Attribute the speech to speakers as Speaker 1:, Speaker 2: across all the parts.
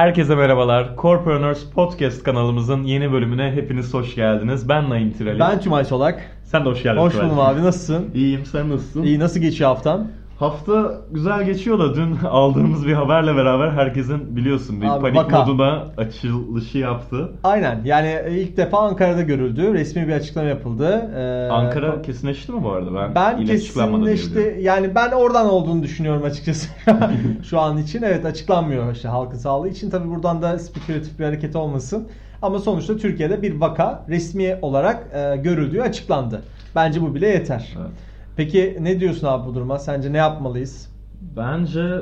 Speaker 1: Herkese merhabalar. Corpreneurs Podcast kanalımızın yeni bölümüne hepiniz hoş geldiniz. Ben Naim Tireli.
Speaker 2: Ben Tümay Solak.
Speaker 1: Sen de hoş geldin.
Speaker 2: Hoş
Speaker 1: Tülay'cığım.
Speaker 2: buldum abi nasılsın?
Speaker 1: İyiyim sen nasılsın?
Speaker 2: İyi nasıl geçiyor haftan?
Speaker 1: Hafta güzel geçiyor da dün aldığımız bir haberle beraber herkesin biliyorsun bir
Speaker 2: Abi,
Speaker 1: panik
Speaker 2: vaka.
Speaker 1: moduna açılışı yaptı.
Speaker 2: Aynen yani ilk defa Ankara'da görüldü. Resmi bir açıklama yapıldı. Ee,
Speaker 1: Ankara kesinleşti mi bu arada? Ben,
Speaker 2: ben
Speaker 1: yine
Speaker 2: kesinleşti. Yani ben oradan olduğunu düşünüyorum açıkçası. Şu an için evet açıklanmıyor işte halkın sağlığı için. Tabi buradan da spekülatif bir hareket olmasın. Ama sonuçta Türkiye'de bir vaka resmi olarak e, görüldüğü açıklandı. Bence bu bile yeter.
Speaker 1: Evet.
Speaker 2: Peki ne diyorsun abi bu duruma? Sence ne yapmalıyız?
Speaker 1: Bence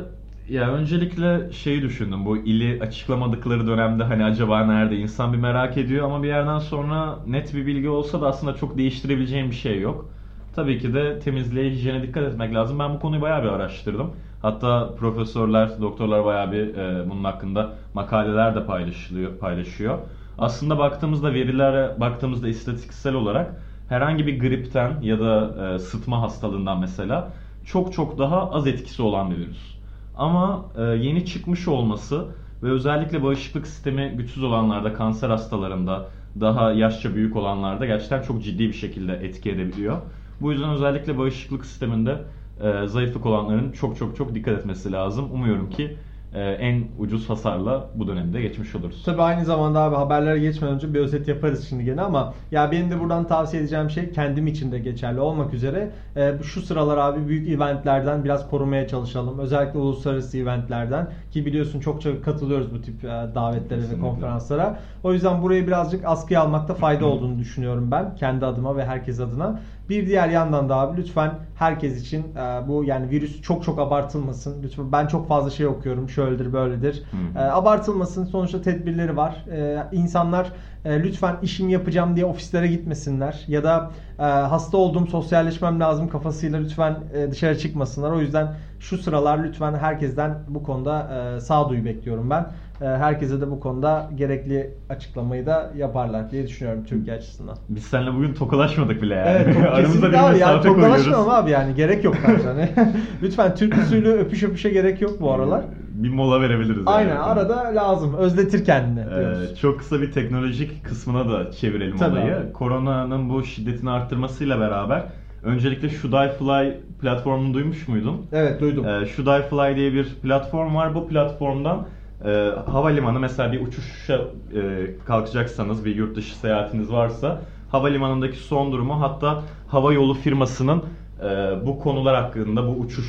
Speaker 1: ya öncelikle şeyi düşündüm bu ili açıklamadıkları dönemde hani acaba nerede insan bir merak ediyor ama bir yerden sonra net bir bilgi olsa da aslında çok değiştirebileceğim bir şey yok. Tabii ki de temizliğe, hijyene dikkat etmek lazım. Ben bu konuyu bayağı bir araştırdım. Hatta profesörler, doktorlar bayağı bir e, bunun hakkında makaleler de paylaşılıyor, paylaşıyor. Aslında baktığımızda verilere baktığımızda istatistiksel olarak herhangi bir gripten ya da e, sıtma hastalığından mesela çok çok daha az etkisi olan bir virüs. Ama e, yeni çıkmış olması ve özellikle bağışıklık sistemi güçsüz olanlarda, kanser hastalarında, daha yaşça büyük olanlarda gerçekten çok ciddi bir şekilde etki edebiliyor. Bu yüzden özellikle bağışıklık sisteminde e, zayıflık olanların çok çok çok dikkat etmesi lazım. Umuyorum ki en ucuz hasarla bu dönemde geçmiş oluruz.
Speaker 2: Tabii aynı zamanda abi haberlere geçmeden önce bir özet yaparız şimdi gene ama ya benim de buradan tavsiye edeceğim şey kendim için de geçerli olmak üzere e, şu sıralar abi büyük eventlerden biraz korumaya çalışalım. Özellikle uluslararası eventlerden ki biliyorsun çokça katılıyoruz bu tip e, davetlere
Speaker 1: Kesinlikle.
Speaker 2: ve konferanslara. O yüzden burayı birazcık askıya almakta fayda olduğunu düşünüyorum ben kendi adıma ve herkes adına. Bir diğer yandan da abi lütfen herkes için e, bu yani virüs çok çok abartılmasın. Lütfen ben çok fazla şey okuyorum. Şöyledir böyledir.
Speaker 1: Hı hı.
Speaker 2: E, abartılmasın. Sonuçta tedbirleri var. E, insanlar e, lütfen işimi yapacağım diye ofislere gitmesinler. Ya da e, hasta olduğum sosyalleşmem lazım kafasıyla lütfen e, dışarı çıkmasınlar. O yüzden şu sıralar lütfen herkesten bu konuda e, sağduyu bekliyorum ben. E, herkese de bu konuda gerekli açıklamayı da yaparlar diye düşünüyorum Türkiye açısından.
Speaker 1: Biz seninle bugün tokalaşmadık bile yani.
Speaker 2: Evet,
Speaker 1: Aramızda bir
Speaker 2: abi yani tokalaşmam abi yani gerek yok bence hani. Lütfen Türk usulü öpüş öpüşe gerek yok bu aralar.
Speaker 1: Bir mola verebiliriz. yani.
Speaker 2: Aynen arada lazım. Özletir kendini
Speaker 1: Ee, çok kısa bir teknolojik kısmına da çevirelim
Speaker 2: Tabii
Speaker 1: olayı.
Speaker 2: abi.
Speaker 1: Koronanın bu şiddetini arttırmasıyla beraber öncelikle Shudifly platformunu duymuş muydun?
Speaker 2: Evet duydum.
Speaker 1: Ee, Shudifly diye bir platform var. Bu platformdan e, havalimanı mesela bir uçuşa e, kalkacaksanız bir yurt dışı seyahatiniz varsa havalimanındaki son durumu hatta hava yolu firmasının e, bu konular hakkında bu uçuş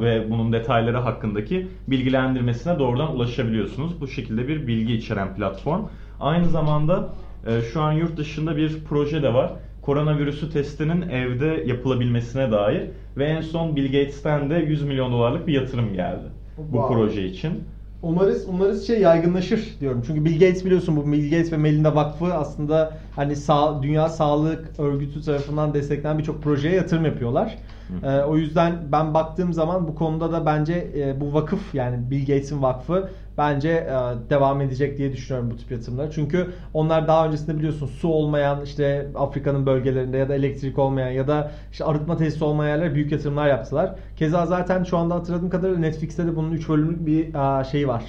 Speaker 1: ve bunun detayları hakkındaki bilgilendirmesine doğrudan ulaşabiliyorsunuz. Bu şekilde bir bilgi içeren platform. Aynı zamanda e, şu an yurt dışında bir proje de var. Koronavirüsü testinin evde yapılabilmesine dair ve en son Bill Gates'ten de 100 milyon dolarlık bir yatırım geldi bu
Speaker 2: Wow.
Speaker 1: proje için.
Speaker 2: Umarız umarız şey yaygınlaşır diyorum. Çünkü Bill Gates biliyorsun bu Bill Gates ve Melinda Vakfı aslında hani sağ, Dünya Sağlık Örgütü tarafından desteklenen birçok projeye yatırım yapıyorlar. Ee, o yüzden ben baktığım zaman bu konuda da bence e, bu vakıf yani Bill Gates'in vakfı bence e, devam edecek diye düşünüyorum bu tip yatırımları. Çünkü onlar daha öncesinde biliyorsun su olmayan işte Afrika'nın bölgelerinde ya da elektrik olmayan ya da işte arıtma tesisi olmayan yerlere büyük yatırımlar yaptılar. Keza zaten şu anda hatırladığım kadarıyla Netflix'te de bunun 3 bölümlük bir e, şeyi var.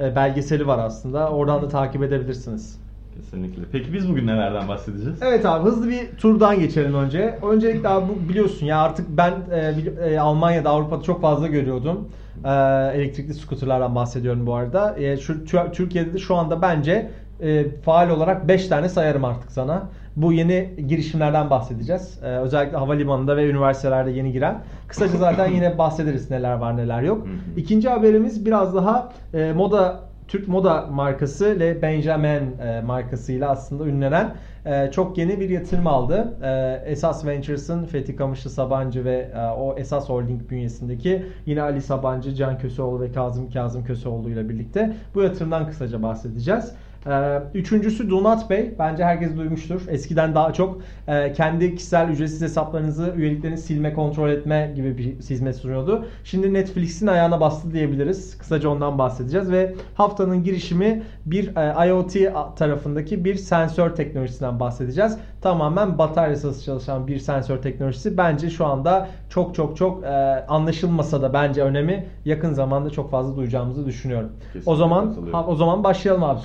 Speaker 2: E, belgeseli var aslında. Oradan da takip edebilirsiniz.
Speaker 1: Kesinlikle. Peki biz bugün nelerden bahsedeceğiz?
Speaker 2: Evet abi hızlı bir turdan geçelim önce. Öncelikle abi bu biliyorsun ya artık ben e, e, Almanya'da Avrupa'da çok fazla görüyordum. E, elektrikli skuterlardan bahsediyorum bu arada. E, şu Tü- Türkiye'de de şu anda bence e, faal olarak 5 tane sayarım artık sana. Bu yeni girişimlerden bahsedeceğiz. E, özellikle havalimanında ve üniversitelerde yeni giren. Kısaca zaten yine bahsederiz neler var neler yok. İkinci haberimiz biraz daha e, moda Türk moda markası Le Benjamin e, markasıyla aslında ünlenen e, çok yeni bir yatırım aldı. E, Esas Ventures'ın Fethi Kamışlı Sabancı ve o Esas Holding bünyesindeki yine Ali Sabancı, Can Köseoğlu ve Kazım Kazım Köseoğlu ile birlikte bu yatırımdan kısaca bahsedeceğiz. Ee, Üçüncüsü Donat Bey. Bence herkes duymuştur. Eskiden daha çok e, kendi kişisel ücretsiz hesaplarınızı, üyeliklerini silme, kontrol etme gibi bir hizmet sunuyordu. Şimdi Netflix'in ayağına bastı diyebiliriz. Kısaca ondan bahsedeceğiz ve haftanın girişimi bir e, IoT tarafındaki bir sensör teknolojisinden bahsedeceğiz. Tamamen bataryasız çalışan bir sensör teknolojisi. Bence şu anda çok çok çok e, anlaşılmasa da bence önemi yakın zamanda çok fazla duyacağımızı düşünüyorum.
Speaker 1: Kesinlikle
Speaker 2: o zaman o zaman başlayalım abi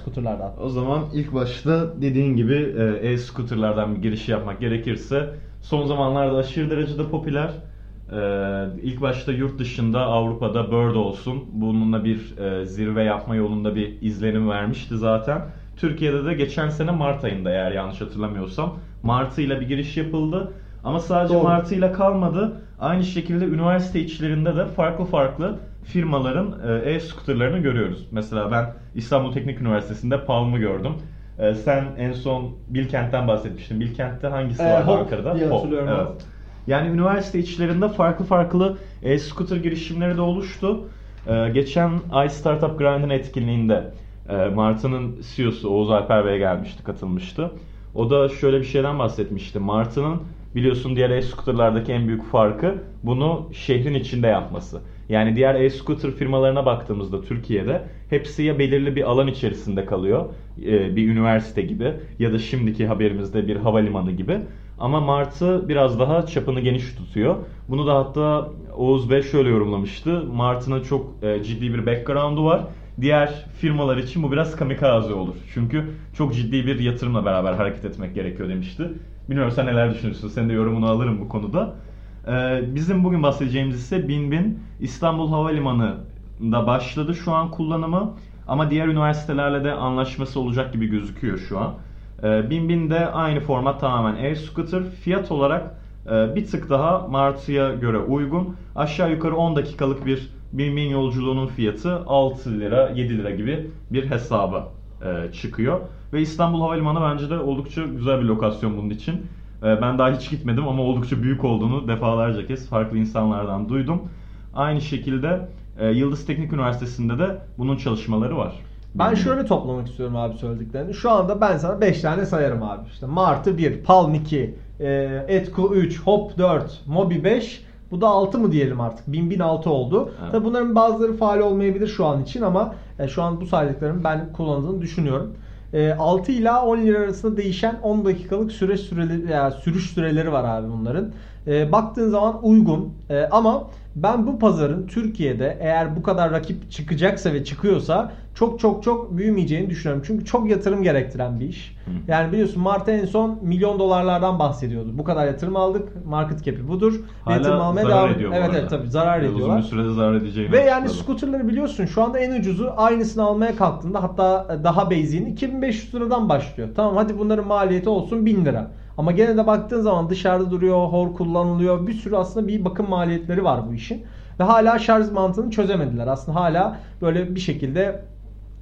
Speaker 1: O zaman ilk başta dediğin gibi e, e-scooterlardan bir giriş yapmak gerekirse son zamanlarda aşırı derecede popüler. E, ilk başta yurt dışında Avrupa'da Bird olsun bununla bir e, zirve yapma yolunda bir izlenim vermişti zaten. Türkiye'de de geçen sene Mart ayında eğer yanlış hatırlamıyorsam Mart'ıyla bir giriş yapıldı. Ama sadece
Speaker 2: Doğru.
Speaker 1: Mart'ıyla kalmadı. Aynı şekilde üniversite içlerinde de farklı farklı firmaların e, e-scooterlarını görüyoruz. Mesela ben İstanbul Teknik Üniversitesi'nde Palm'ı gördüm. E, sen en son Bilkent'ten bahsetmiştin. Bilkent'te hangisi
Speaker 2: Ee,
Speaker 1: vardı
Speaker 2: Hop
Speaker 1: Ankara'da?
Speaker 2: diye
Speaker 1: Hop, evet. Yani üniversite içlerinde farklı farklı e-scooter girişimleri de oluştu. E, geçen Ay Startup Grind'in etkinliğinde e, Martı'nın CEO'su Oğuz Alper Bey gelmişti, katılmıştı. O da şöyle bir şeyden bahsetmişti. Martı'nın biliyorsun diğer e-scooterlardaki en büyük farkı bunu şehrin içinde yapması. Yani diğer e-scooter firmalarına baktığımızda Türkiye'de hepsi ya belirli bir alan içerisinde kalıyor, e, bir üniversite gibi ya da şimdiki haberimizde bir havalimanı gibi. Ama Martı biraz daha çapını geniş tutuyor. Bunu da hatta Oğuz Bey şöyle yorumlamıştı. Martı'nın çok e, ciddi bir background'u var. Diğer firmalar için bu biraz kamikaze olur. Çünkü çok ciddi bir yatırımla beraber hareket etmek gerekiyor demişti. Bilmiyorum sen neler düşünüyorsun? Senin de yorumunu alırım bu konuda. Ee, bizim bugün bahsedeceğimiz ise Binbin İstanbul Havalimanı'nda başladı şu an kullanımı. Ama diğer üniversitelerle de anlaşması olacak gibi gözüküyor şu an. Ee, Binbin de aynı format tamamen e-scooter. Fiyat olarak e, bir tık daha Martı'ya göre uygun. Aşağı yukarı 10 dakikalık bir Binbin yolculuğunun fiyatı 6 lira 7 lira gibi bir hesaba e, çıkıyor. Ve İstanbul Havalimanı bence de oldukça güzel bir lokasyon bunun için. E, ben daha hiç gitmedim ama oldukça büyük olduğunu defalarca kez farklı insanlardan duydum. Aynı şekilde e, Yıldız Teknik Üniversitesi'nde de bunun çalışmaları var.
Speaker 2: Ben şöyle toplamak istiyorum abi söylediklerini. Şu anda ben sana 5 tane sayarım abi. İşte Martı 1, Palm 2, e, Etku 3, Hop 4, Mobi 5. Bu da 6 mı diyelim artık? 1000 1006 oldu.
Speaker 1: Evet.
Speaker 2: Tabi bunların bazıları faal olmayabilir şu an için ama e, şu an bu saydıklarımı ben kullanıldığını düşünüyorum. E, 6 ila 10 lira arasında değişen 10 dakikalık süreç süreleri yani sürüş süreleri var abi bunların. E, baktığın zaman uygun E, ama ben bu pazarın Türkiye'de eğer bu kadar rakip çıkacaksa ve çıkıyorsa çok çok çok büyümeyeceğini düşünüyorum. Çünkü çok yatırım gerektiren bir iş. Yani biliyorsun Mart'a en son milyon dolarlardan bahsediyordu. Bu kadar yatırım aldık. Market cap'i budur.
Speaker 1: Hala
Speaker 2: yatırım almaya
Speaker 1: zarar
Speaker 2: devam
Speaker 1: ediyor bu
Speaker 2: Evet
Speaker 1: arada.
Speaker 2: evet tabii zarar
Speaker 1: Ve
Speaker 2: ediyorlar.
Speaker 1: Uzun bir sürede zarar edeceğini
Speaker 2: Ve yani
Speaker 1: açıkladı.
Speaker 2: scooterları biliyorsun şu anda en ucuzu aynısını almaya kalktığında hatta daha basic'ini 2500 liradan başlıyor. Tamam hadi bunların maliyeti olsun 1000 lira. Ama gene de baktığın zaman dışarıda duruyor, hor kullanılıyor. Bir sürü aslında bir bakım maliyetleri var bu işin. Ve hala şarj mantığını çözemediler. Aslında hala böyle bir şekilde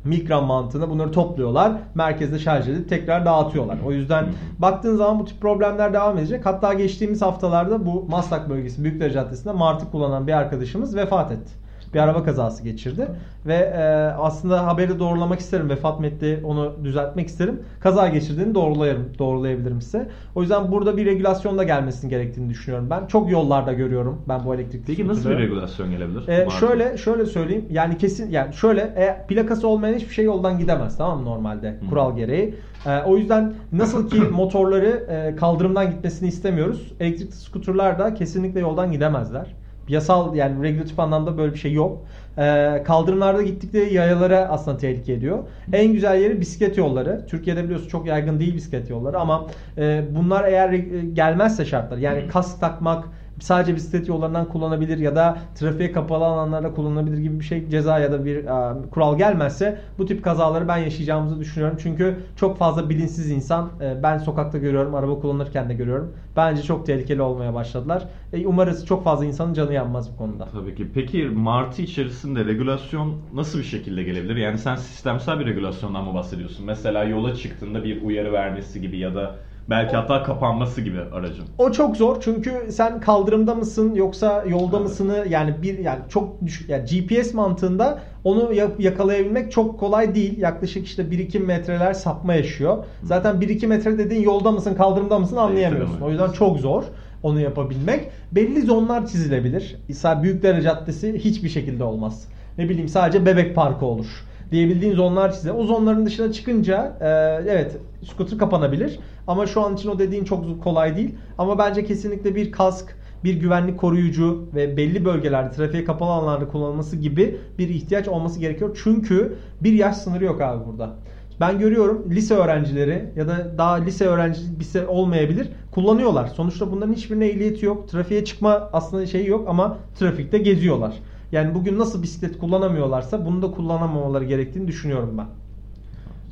Speaker 2: mikron mantığında bunları topluyorlar. Merkezde şarj edip tekrar dağıtıyorlar. O yüzden baktığın zaman bu tip problemler devam edecek. Hatta geçtiğimiz haftalarda bu Maslak bölgesi Büyükdere Caddesi'nde Martı kullanan bir arkadaşımız vefat etti. Bir araba kazası geçirdi. Ve e, aslında haberi doğrulamak isterim. Vefat metni onu düzeltmek isterim. Kaza geçirdiğini doğrulayarım, doğrulayabilirim size. O yüzden burada bir regülasyon da gelmesinin gerektiğini düşünüyorum ben. Çok yollarda görüyorum ben bu elektrikli
Speaker 1: Peki nasıl bir regülasyon gelebilir? Martı?
Speaker 2: şöyle şöyle söyleyeyim. Yani kesin yani şöyle e, plakası olmayan hiçbir şey yoldan gidemez tamam mı normalde kural gereği. Ee, o yüzden nasıl ki motorları e, kaldırımdan gitmesini istemiyoruz. Elektrikli skuterlar da kesinlikle yoldan gidemezler. Yasal yani regülatif anlamda böyle bir şey yok. Ee, kaldırımlarda gittikleri yayalara aslında tehlike ediyor. En güzel yeri bisiklet yolları. Türkiye'de biliyorsun çok yaygın değil bisiklet yolları ama e, bunlar eğer e, gelmezse şartlar yani kask takmak, sadece bisiklet yollarından kullanabilir ya da trafiğe kapalı alanlarda kullanılabilir gibi bir şey ceza ya da bir e, kural gelmezse bu tip kazaları ben yaşayacağımızı düşünüyorum. Çünkü çok fazla bilinçsiz insan e, ben sokakta görüyorum, araba kullanırken de görüyorum. Bence çok tehlikeli olmaya başladılar. E, umarız çok fazla insanın canı yanmaz bu konuda.
Speaker 1: Tabii ki. Peki Martı içerisinde regülasyon nasıl bir şekilde gelebilir? Yani sen sistemsel bir regülasyondan mı bahsediyorsun? Mesela yola çıktığında bir uyarı vermesi gibi ya da belki hatta kapanması gibi aracın.
Speaker 2: O çok zor çünkü sen kaldırımda mısın yoksa yolda
Speaker 1: Evet.
Speaker 2: mısını yani bir yani çok düşük yani GPS mantığında onu ya- yakalayabilmek çok kolay değil. Yaklaşık işte 1-2 metreler sapma yaşıyor. Zaten 1-2 metre dediğin yolda mısın kaldırımda mısın anlayamıyorsun. O yüzden çok zor onu yapabilmek. Belli zonlar çizilebilir. İsa Büyükdere Caddesi hiçbir şekilde olmaz. Ne bileyim sadece bebek parkı olur diyebildiğin zonlar çize. O zonların dışına çıkınca e, evet scooter kapanabilir. Ama şu an için o dediğin çok kolay değil. Ama bence kesinlikle bir kask, bir güvenlik koruyucu ve belli bölgelerde trafiğe kapalı alanlarda kullanılması gibi bir ihtiyaç olması gerekiyor. Çünkü bir yaş sınırı yok abi burada. Ben görüyorum lise öğrencileri ya da daha lise öğrencisi olmayabilir kullanıyorlar. Sonuçta bunların hiçbirine ehliyeti yok. Trafiğe çıkma aslında şeyi yok ama trafikte geziyorlar. Yani bugün nasıl bisiklet kullanamıyorlarsa bunu da kullanamamaları gerektiğini düşünüyorum ben.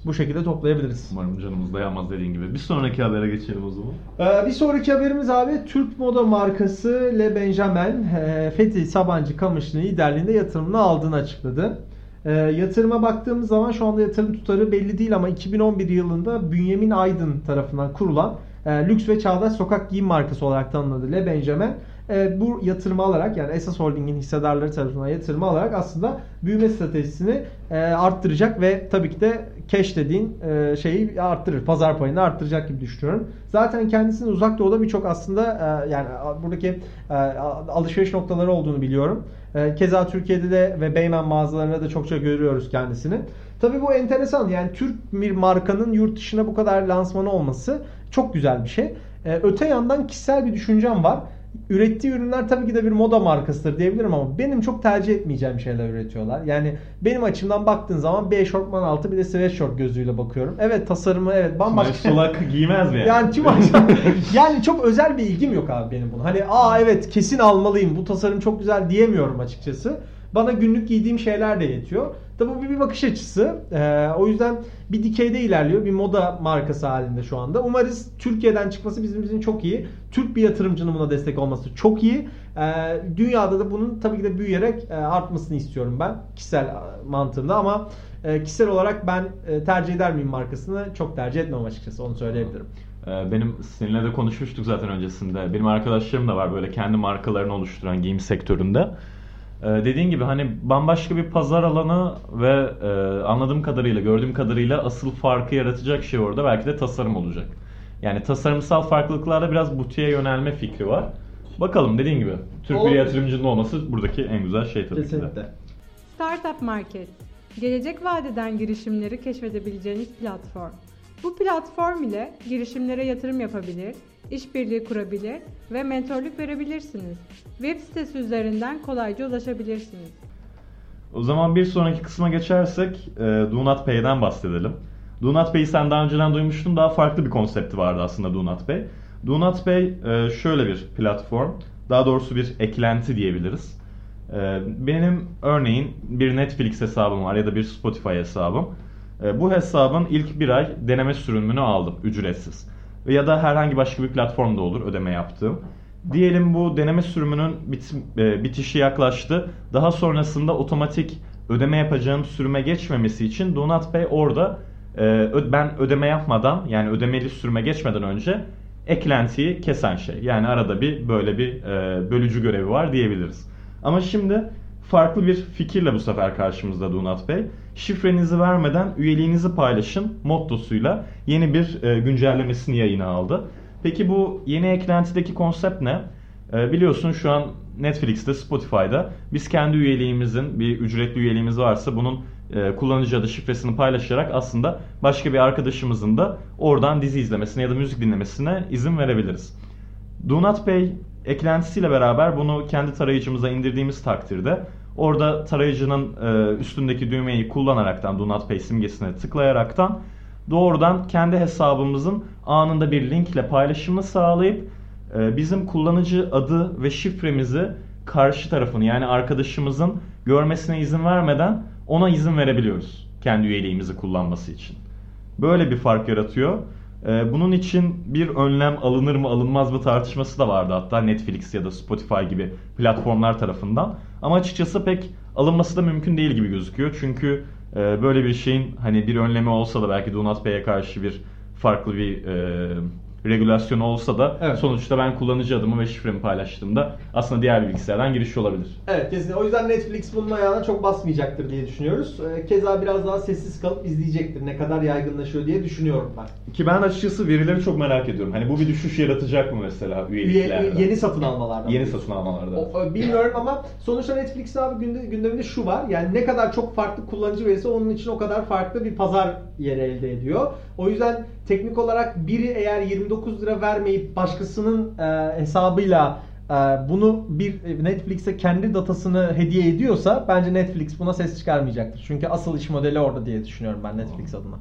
Speaker 2: Bu şekilde toplayabiliriz.
Speaker 1: Umarım canımız dayanmaz dediğin gibi. Bir sonraki habere geçelim o zaman.
Speaker 2: Ee, bir sonraki haberimiz abi Türk moda markası Le Benjamin e, Fethi Sabancı Kamışlı liderliğinde yatırımını aldığını açıkladı. E, yatırıma baktığımız zaman şu anda yatırım tutarı belli değil ama 2011 yılında Bünyamin Aydın tarafından kurulan e, lüks ve çağdaş sokak giyim markası olarak tanımladı Le Benjamin. E, bu yatırımı alarak yani Esas Holding'in hissedarları tarafından yatırımı alarak aslında büyüme stratejisini e, arttıracak ve tabii ki de cash dediğin e, şeyi arttırır. Pazar payını arttıracak gibi düşünüyorum. Zaten kendisinin uzak doğuda birçok aslında e, yani buradaki e, alışveriş noktaları olduğunu biliyorum. E, keza Türkiye'de de ve Beymen mağazalarında da çokça görüyoruz kendisini. Tabii bu enteresan yani Türk bir markanın yurt dışına bu kadar lansmanı olması çok güzel bir şey. E, öte yandan kişisel bir düşüncem var. Ürettiği ürünler tabii ki de bir moda markasıdır diyebilirim ama benim çok tercih etmeyeceğim şeyler üretiyorlar. Yani benim açımdan baktığın zaman bir eşortman altı bir de sweatshirt gözüyle bakıyorum. Evet tasarımı evet bambaşka.
Speaker 1: Solak giymez mi yani?
Speaker 2: Yani tüm yani çok özel bir ilgim yok abi benim bunu. Hani aa evet kesin almalıyım bu tasarım çok güzel diyemiyorum açıkçası. Bana günlük giydiğim şeyler de yetiyor. Tabi bu bir bakış açısı. Ee, o yüzden bir dikeyde ilerliyor. Bir moda markası halinde şu anda. Umarız Türkiye'den çıkması bizim için çok iyi. Türk bir yatırımcının buna destek olması çok iyi. Ee, dünyada da bunun tabii ki de büyüyerek e, artmasını istiyorum ben. Kişisel e, mantığımda ama e, kişisel olarak ben e, tercih eder miyim markasını? Çok tercih etmem açıkçası. Onu söyleyebilirim.
Speaker 1: Ee, Benim seninle de konuşmuştuk zaten öncesinde. Benim arkadaşlarım da var böyle kendi markalarını oluşturan giyim sektöründe. Ee, dediğin gibi hani bambaşka bir pazar alanı ve e, anladığım kadarıyla, gördüğüm kadarıyla asıl farkı yaratacak şey orada belki de tasarım olacak. Yani tasarımsal farklılıklarla biraz butiğe yönelme fikri var. Bakalım dediğin gibi Türk
Speaker 2: Olur.
Speaker 1: bir yatırımcının olması buradaki en güzel şey tabii ki de.
Speaker 2: Kesinlikle.
Speaker 3: Startup Market, gelecek vadeden girişimleri keşfedebileceğiniz platform. Bu platform ile girişimlere yatırım yapabilir, işbirliği kurabilir ve mentorluk verebilirsiniz. Web sitesi üzerinden kolayca ulaşabilirsiniz.
Speaker 1: O zaman bir sonraki kısma geçersek e, Do Not Pay'den bahsedelim. Do Not Pay'i sen daha önceden duymuştun. Daha farklı bir konsepti vardı aslında Do Not Pay. Do Not Pay e, şöyle bir platform. Daha doğrusu bir eklenti diyebiliriz. E, benim örneğin bir Netflix hesabım var ya da bir Spotify hesabım. E, bu hesabın ilk bir ay deneme sürümünü aldım ücretsiz. Ya da herhangi başka bir platformda olur ödeme yaptığım. Diyelim bu deneme sürümünün bit- e, bitişi yaklaştı. Daha sonrasında otomatik ödeme yapacağım sürüme geçmemesi için Donut Pay orada e, ben ödeme yapmadan yani ödemeli sürüme geçmeden önce eklentiyi kesen şey. Yani arada bir böyle bir bölücü görevi var diyebiliriz. Ama şimdi farklı bir fikirle bu sefer karşımızda Donut Bey. Şifrenizi vermeden üyeliğinizi paylaşın mottosuyla yeni bir e, güncellemesini yayına aldı. Peki bu yeni eklentideki konsept ne? E, biliyorsun şu an Netflix'te, Spotify'da biz kendi üyeliğimizin bir ücretli üyeliğimiz varsa bunun e, kullanıcı adı şifresini paylaşarak aslında başka bir arkadaşımızın da oradan dizi izlemesine ya da müzik dinlemesine izin verebiliriz. Do Not Pay eklentisiyle beraber bunu kendi tarayıcımıza indirdiğimiz takdirde orada tarayıcının e, üstündeki düğmeyi kullanaraktan Do Not Pay simgesine tıklayaraktan doğrudan kendi hesabımızın anında bir linkle paylaşımını sağlayıp e, bizim kullanıcı adı ve şifremizi karşı tarafın yani arkadaşımızın görmesine izin vermeden ona izin verebiliyoruz kendi üyeliğimizi kullanması için. Böyle bir fark yaratıyor. Ee, Bunun için bir önlem alınır mı alınmaz mı tartışması da vardı hatta Netflix ya da Spotify gibi platformlar tarafından. Ama açıkçası pek alınması da mümkün değil gibi gözüküyor. Çünkü e, böyle bir şeyin hani bir önlemi olsa da belki Do Not Pay'e karşı bir farklı bir e, regülasyon olsa da
Speaker 2: Evet.
Speaker 1: sonuçta ben kullanıcı adımı ve şifremi paylaştığımda aslında diğer bilgisayardan giriş olabilir.
Speaker 2: Evet kesinlikle. O yüzden Netflix bunun ayağına çok basmayacaktır diye düşünüyoruz. Ee, Keza biraz daha sessiz kalıp izleyecektir. Ne kadar yaygınlaşıyor diye düşünüyorum ben.
Speaker 1: Ki ben açıkçası verileri çok merak ediyorum. Hani bu bir düşüş yaratacak mı mesela
Speaker 2: Üye,
Speaker 1: üyeliklerde?
Speaker 2: yeni satın almalardan.
Speaker 1: Yeni satın almalarda.
Speaker 2: O- bilmiyorum ama sonuçta Netflix'in abi günde, gündeminde şu var. Yani ne kadar çok farklı kullanıcı verisi onun için o kadar farklı bir pazar yeri elde ediyor. O yüzden teknik olarak biri eğer 29 lira vermeyip başkasının e, hesabıyla e, bunu bir Netflix'e kendi datasını hediye ediyorsa bence Netflix buna ses çıkarmayacaktır. Çünkü asıl iş modeli orada diye düşünüyorum ben Netflix adına.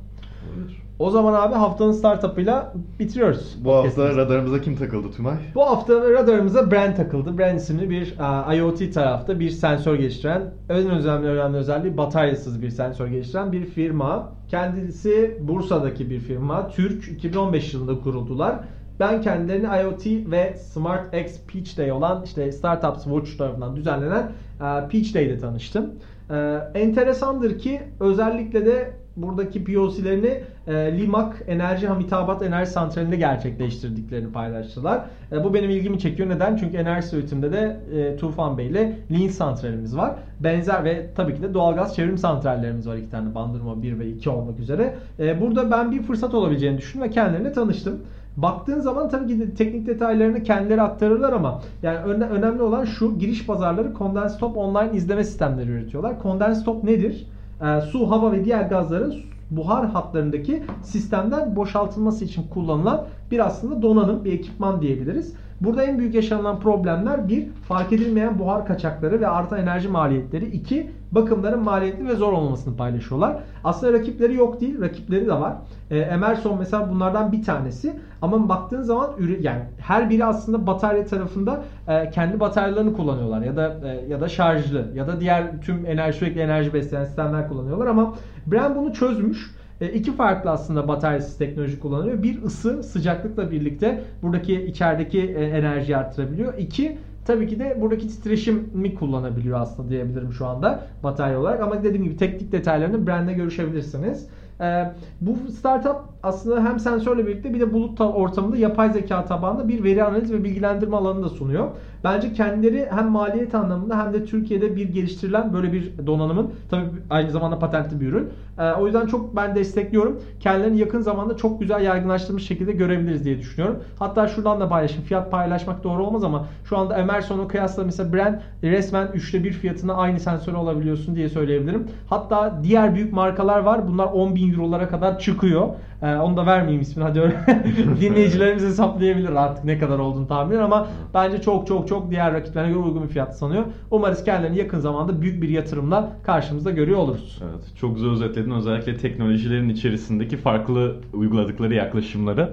Speaker 2: O zaman abi haftanın startup'ıyla bitiriyoruz.
Speaker 1: Bu hafta radarımıza kim takıldı Tümay?
Speaker 2: Bu hafta radarımıza Brand takıldı. Brand isimli bir e, IoT tarafta bir sensör geliştiren, en önemli önemli özelliği bataryasız bir sensör geliştiren bir firma. Kendisi Bursa'daki bir firma. Türk 2015 yılında kuruldular. Ben kendilerini IoT ve Smart X Peach Day olan işte Startups Watch tarafından düzenlenen e, Peach Day'de tanıştım. E, enteresandır ki özellikle de buradaki POC'lerini e, Limak Enerji Hamitabat Enerji Santrali'nde gerçekleştirdiklerini paylaştılar. E, bu benim ilgimi çekiyor. Neden? Çünkü enerji üretiminde de e, Tufan Bey ile Lean santralimiz var. Benzer ve tabii ki de doğalgaz çevrim santrallerimiz var. iki tane Bandırma 1 ve 2 olmak üzere. E, burada ben bir fırsat olabileceğini düşündüm ve kendilerine tanıştım. Baktığın zaman tabii ki teknik detaylarını kendileri aktarırlar ama yani öne- önemli olan şu giriş pazarları Condensed Top online izleme sistemleri üretiyorlar. Condensed Top nedir? Ee, su, hava ve diğer gazların buhar hatlarındaki sistemden boşaltılması için kullanılan bir aslında donanım, bir ekipman diyebiliriz. Burada en büyük yaşanılan problemler bir, fark edilmeyen buhar kaçakları ve artan enerji maliyetleri. iki bakımların maliyetli ve zor olmasını paylaşıyorlar. Aslında rakipleri yok değil, rakipleri de var. Ee, Emerson mesela bunlardan bir tanesi. Ama baktığın zaman yani her biri aslında batarya tarafında e, kendi bataryalarını kullanıyorlar ya da e, ya da şarjlı ya da diğer tüm enerji sürekli enerji besleyen sistemler kullanıyorlar ama Brand bunu çözmüş. E, iki farklı aslında bataryasız teknoloji kullanılıyor. Bir ısı, sıcaklıkla birlikte buradaki içerideki e, enerjiyi arttırabiliyor. İki tabii ki de buradaki titreşimi kullanabiliyor aslında diyebilirim şu anda batarya olarak. Ama dediğim gibi teknik detaylarını brand'e görüşebilirsiniz. E, bu startup aslında hem sensörle birlikte bir de bulut ta- ortamında yapay zeka tabanlı bir veri analiz ve bilgilendirme alanı da sunuyor. Bence kendileri hem maliyet anlamında hem de Türkiye'de bir geliştirilen böyle bir donanımın tabii aynı zamanda patentli bir ürün. Ee, o yüzden çok ben destekliyorum. Kendilerini yakın zamanda çok güzel yaygınlaştırmış şekilde görebiliriz diye düşünüyorum. Hatta şuradan da paylaşayım. Fiyat paylaşmak doğru olmaz ama şu anda Emerson'u kıyasla mesela Brand resmen üçte bir fiyatına aynı sensör olabiliyorsun diye söyleyebilirim. Hatta diğer büyük markalar var. Bunlar 10 bin eurolara kadar çıkıyor. Ee, onu da vermeyeyim ismini hadi öyle. Dinleyicilerimiz hesaplayabilir artık ne kadar olduğunu tahminen ama bence çok çok çok diğer rakiplerine göre uygun bir fiyat sanıyor. Umarız kendilerini yakın zamanda büyük bir yatırımla karşımızda görüyor oluruz.
Speaker 1: Evet, çok güzel özetledin. Özellikle teknolojilerin içerisindeki farklı uyguladıkları yaklaşımları.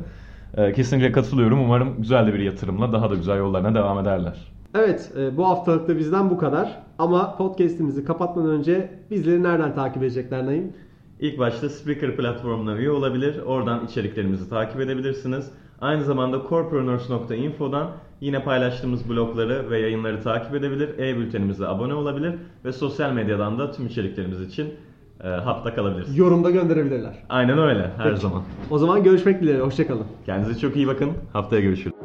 Speaker 1: Ee, kesinlikle katılıyorum. Umarım güzel de bir yatırımla daha da güzel yollarına devam ederler.
Speaker 4: Evet, e, bu haftalık da bizden bu kadar. Ama podcast'imizi kapatmadan önce bizleri nereden takip edecekler Naim?
Speaker 1: İlk başta Spreaker platformuna üye olabilir. Oradan içeriklerimizi takip edebilirsiniz. Aynı zamanda corepreneurs.info'dan yine paylaştığımız blogları ve yayınları takip edebilir. E-bültenimize abone olabilir ve sosyal medyadan da tüm içeriklerimiz için e, hatta kalabilirsiniz.
Speaker 4: Yorumda gönderebilirler.
Speaker 1: Aynen öyle her
Speaker 4: Peki.
Speaker 1: zaman.
Speaker 4: O zaman görüşmek dileğiyle. Hoşçakalın.
Speaker 1: Kendinize çok iyi bakın. Haftaya görüşürüz.